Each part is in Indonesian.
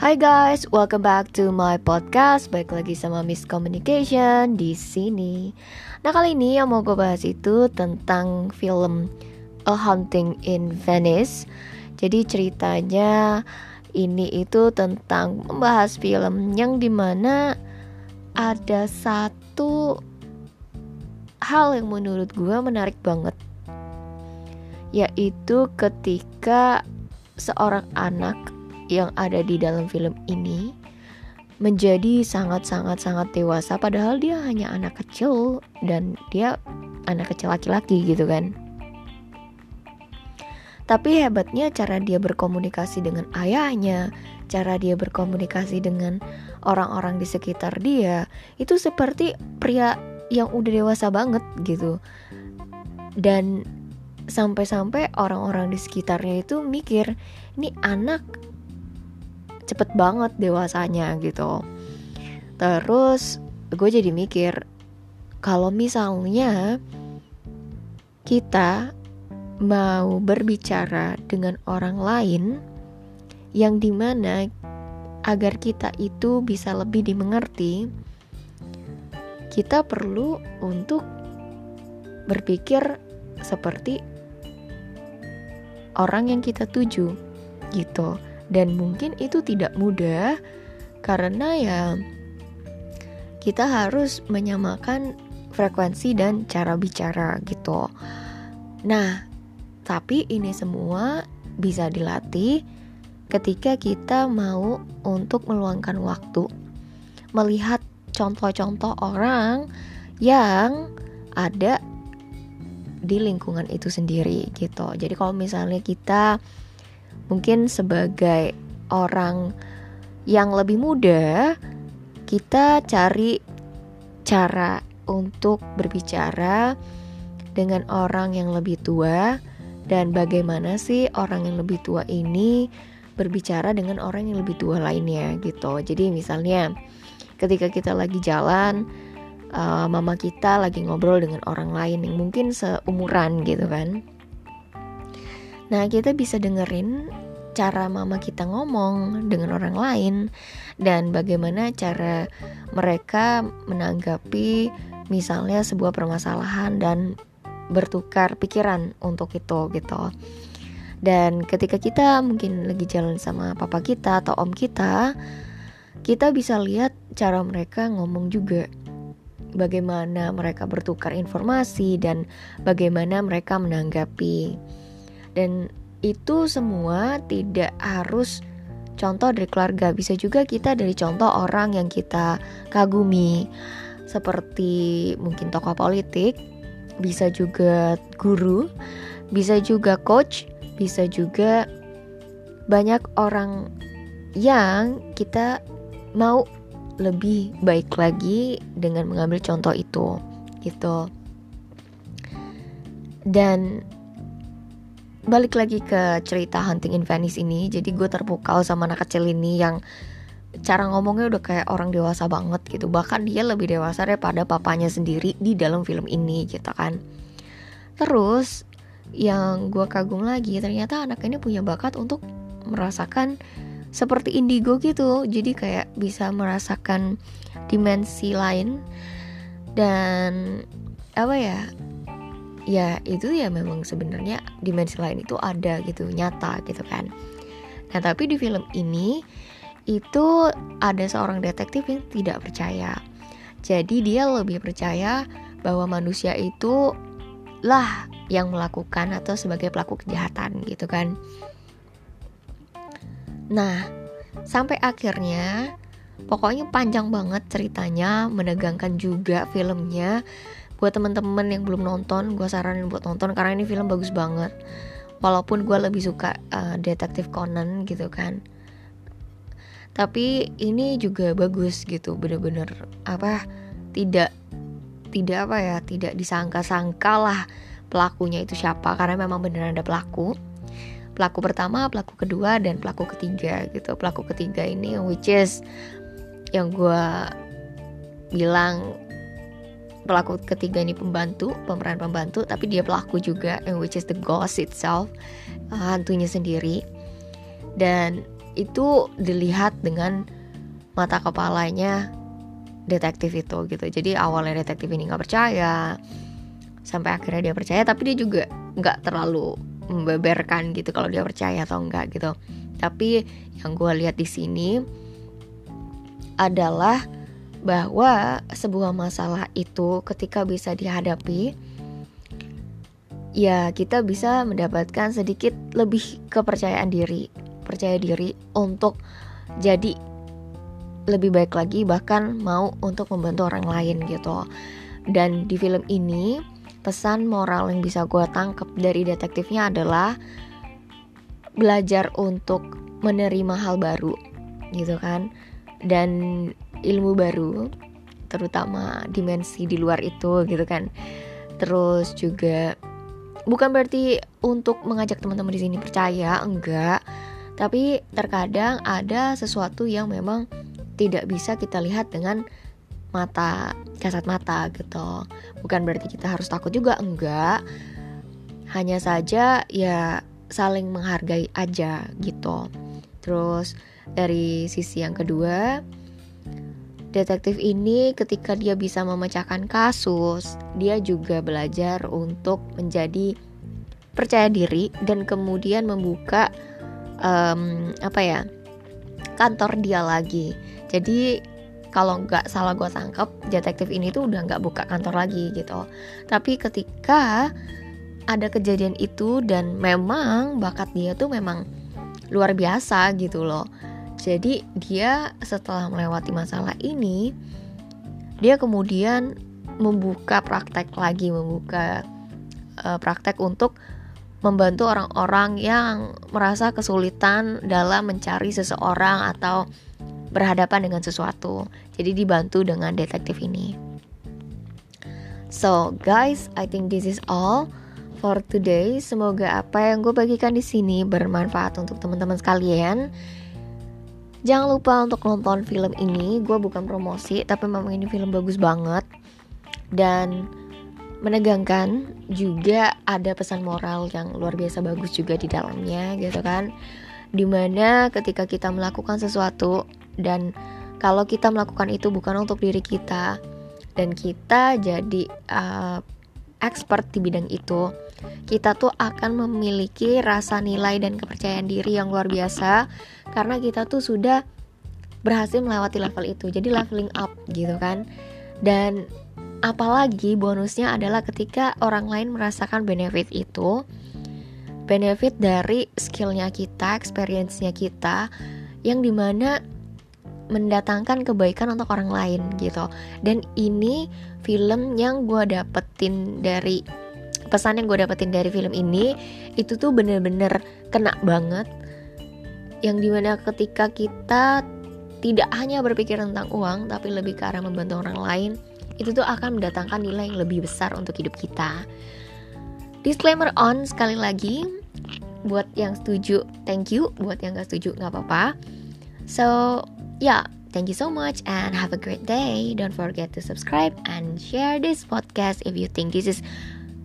Hai guys, welcome back to my podcast. Baik lagi sama Miss Communication di sini. Nah kali ini yang mau gue bahas itu tentang film A Haunting in Venice. Jadi ceritanya ini itu tentang membahas film yang di mana ada satu hal yang menurut gue menarik banget yaitu ketika seorang anak yang ada di dalam film ini menjadi sangat-sangat-sangat dewasa padahal dia hanya anak kecil dan dia anak kecil laki-laki gitu kan. Tapi hebatnya cara dia berkomunikasi dengan ayahnya, cara dia berkomunikasi dengan orang-orang di sekitar dia, itu seperti pria yang udah dewasa banget gitu. Dan sampai-sampai orang-orang di sekitarnya itu mikir, ini anak cepet banget dewasanya gitu. Terus gue jadi mikir kalau misalnya kita mau berbicara dengan orang lain yang di mana agar kita itu bisa lebih dimengerti kita perlu untuk berpikir seperti orang yang kita tuju gitu dan mungkin itu tidak mudah karena ya kita harus menyamakan frekuensi dan cara bicara gitu. Nah, tapi ini semua bisa dilatih ketika kita mau untuk meluangkan waktu melihat contoh-contoh orang yang ada di lingkungan itu sendiri gitu. Jadi kalau misalnya kita mungkin sebagai orang yang lebih muda kita cari cara untuk berbicara dengan orang yang lebih tua dan bagaimana sih orang yang lebih tua ini berbicara dengan orang yang lebih tua lainnya gitu. Jadi misalnya ketika kita lagi jalan uh, mama kita lagi ngobrol dengan orang lain yang mungkin seumuran gitu kan. Nah, kita bisa dengerin cara mama kita ngomong dengan orang lain dan bagaimana cara mereka menanggapi misalnya sebuah permasalahan dan bertukar pikiran untuk itu gitu. Dan ketika kita mungkin lagi jalan sama papa kita atau om kita, kita bisa lihat cara mereka ngomong juga. Bagaimana mereka bertukar informasi dan bagaimana mereka menanggapi dan itu semua tidak harus contoh dari keluarga. Bisa juga kita dari contoh orang yang kita kagumi. Seperti mungkin tokoh politik bisa juga guru bisa juga coach bisa juga banyak orang yang kita mau lebih baik lagi dengan mengambil contoh itu. Gitu. Dan balik lagi ke cerita Hunting in Venice ini. Jadi gue terpukau sama anak kecil ini yang cara ngomongnya udah kayak orang dewasa banget gitu. Bahkan dia lebih dewasa daripada papanya sendiri di dalam film ini gitu kan. Terus yang gue kagum lagi ternyata anak ini punya bakat untuk merasakan seperti indigo gitu. Jadi kayak bisa merasakan dimensi lain. Dan apa ya ya itu ya memang sebenarnya dimensi lain itu ada gitu nyata gitu kan. Nah tapi di film ini itu ada seorang detektif yang tidak percaya. Jadi dia lebih percaya bahwa manusia itu lah yang melakukan atau sebagai pelaku kejahatan gitu kan. Nah sampai akhirnya pokoknya panjang banget ceritanya menegangkan juga filmnya buat temen-temen yang belum nonton gue saranin buat nonton karena ini film bagus banget. Walaupun gue lebih suka uh, detektif Conan gitu kan. Tapi ini juga bagus gitu bener-bener apa tidak tidak apa ya tidak disangka-sangka lah pelakunya itu siapa karena memang beneran ada pelaku. Pelaku pertama pelaku kedua dan pelaku ketiga gitu. Pelaku ketiga ini which is yang gue bilang pelaku ketiga ini pembantu pemeran pembantu tapi dia pelaku juga which is the ghost itself uh, hantunya sendiri. Dan itu dilihat dengan mata kepalanya detektif itu gitu. Jadi awalnya detektif ini nggak percaya sampai akhirnya dia percaya tapi dia juga nggak terlalu membeberkan gitu kalau dia percaya atau enggak gitu. Tapi yang gue lihat di sini adalah bahwa sebuah masalah itu ketika bisa dihadapi ya kita bisa mendapatkan sedikit lebih kepercayaan diri percaya diri untuk jadi lebih baik lagi bahkan mau untuk membantu orang lain gitu. Dan di film ini pesan moral yang bisa gue tangkep dari detektifnya adalah belajar untuk menerima hal baru gitu kan? Dan ilmu baru terutama dimensi di luar itu gitu kan. Terus juga bukan berarti untuk mengajak teman-teman di sini percaya enggak. Tapi terkadang ada sesuatu yang memang tidak bisa kita lihat dengan mata kasat mata gitu. Bukan berarti kita harus takut juga enggak. Hanya saja ya saling menghargai aja gitu. Terus dari sisi yang kedua detektif ini ketika dia bisa memecahkan kasus dia juga belajar untuk menjadi percaya diri dan kemudian membuka um, apa ya kantor dia lagi. Jadi kalau nggak salah gue tangkap detektif ini tuh udah nggak buka kantor lagi gitu. Tapi ketika ada kejadian itu dan memang bakat dia tuh memang luar biasa gitu loh jadi dia setelah melewati masalah ini dia kemudian membuka praktek lagi membuka uh, praktek untuk membantu orang-orang yang merasa kesulitan dalam mencari seseorang atau berhadapan dengan sesuatu. Jadi dibantu dengan detektif ini. So guys, I think this is all for today. Semoga apa yang gue bagikan di sini bermanfaat untuk teman-teman sekalian. Jangan lupa untuk nonton film ini. Gue bukan promosi, tapi memang ini film bagus banget dan menegangkan. Juga ada pesan moral yang luar biasa bagus juga di dalamnya, gitu kan. Di mana ketika kita melakukan sesuatu dan kalau kita melakukan itu bukan untuk diri kita dan kita jadi uh, expert di bidang itu kita tuh akan memiliki rasa nilai dan kepercayaan diri yang luar biasa karena kita tuh sudah berhasil melewati level itu. Jadi leveling up gitu kan. Dan apalagi bonusnya adalah ketika orang lain merasakan benefit itu benefit dari skillnya kita experience-nya kita yang di mana mendatangkan kebaikan untuk orang lain gitu. Dan ini film yang gue dapetin dari pesan yang gue dapetin dari film ini itu tuh bener-bener kena banget yang di mana ketika kita tidak hanya berpikir tentang uang tapi lebih ke arah membantu orang lain itu tuh akan mendatangkan nilai yang lebih besar untuk hidup kita disclaimer on sekali lagi buat yang setuju thank you buat yang gak setuju nggak apa-apa so yeah, thank you so much and have a great day. Don't forget to subscribe and share this podcast if you think this is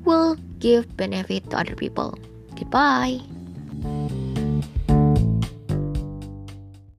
will give benefit to other people. Goodbye.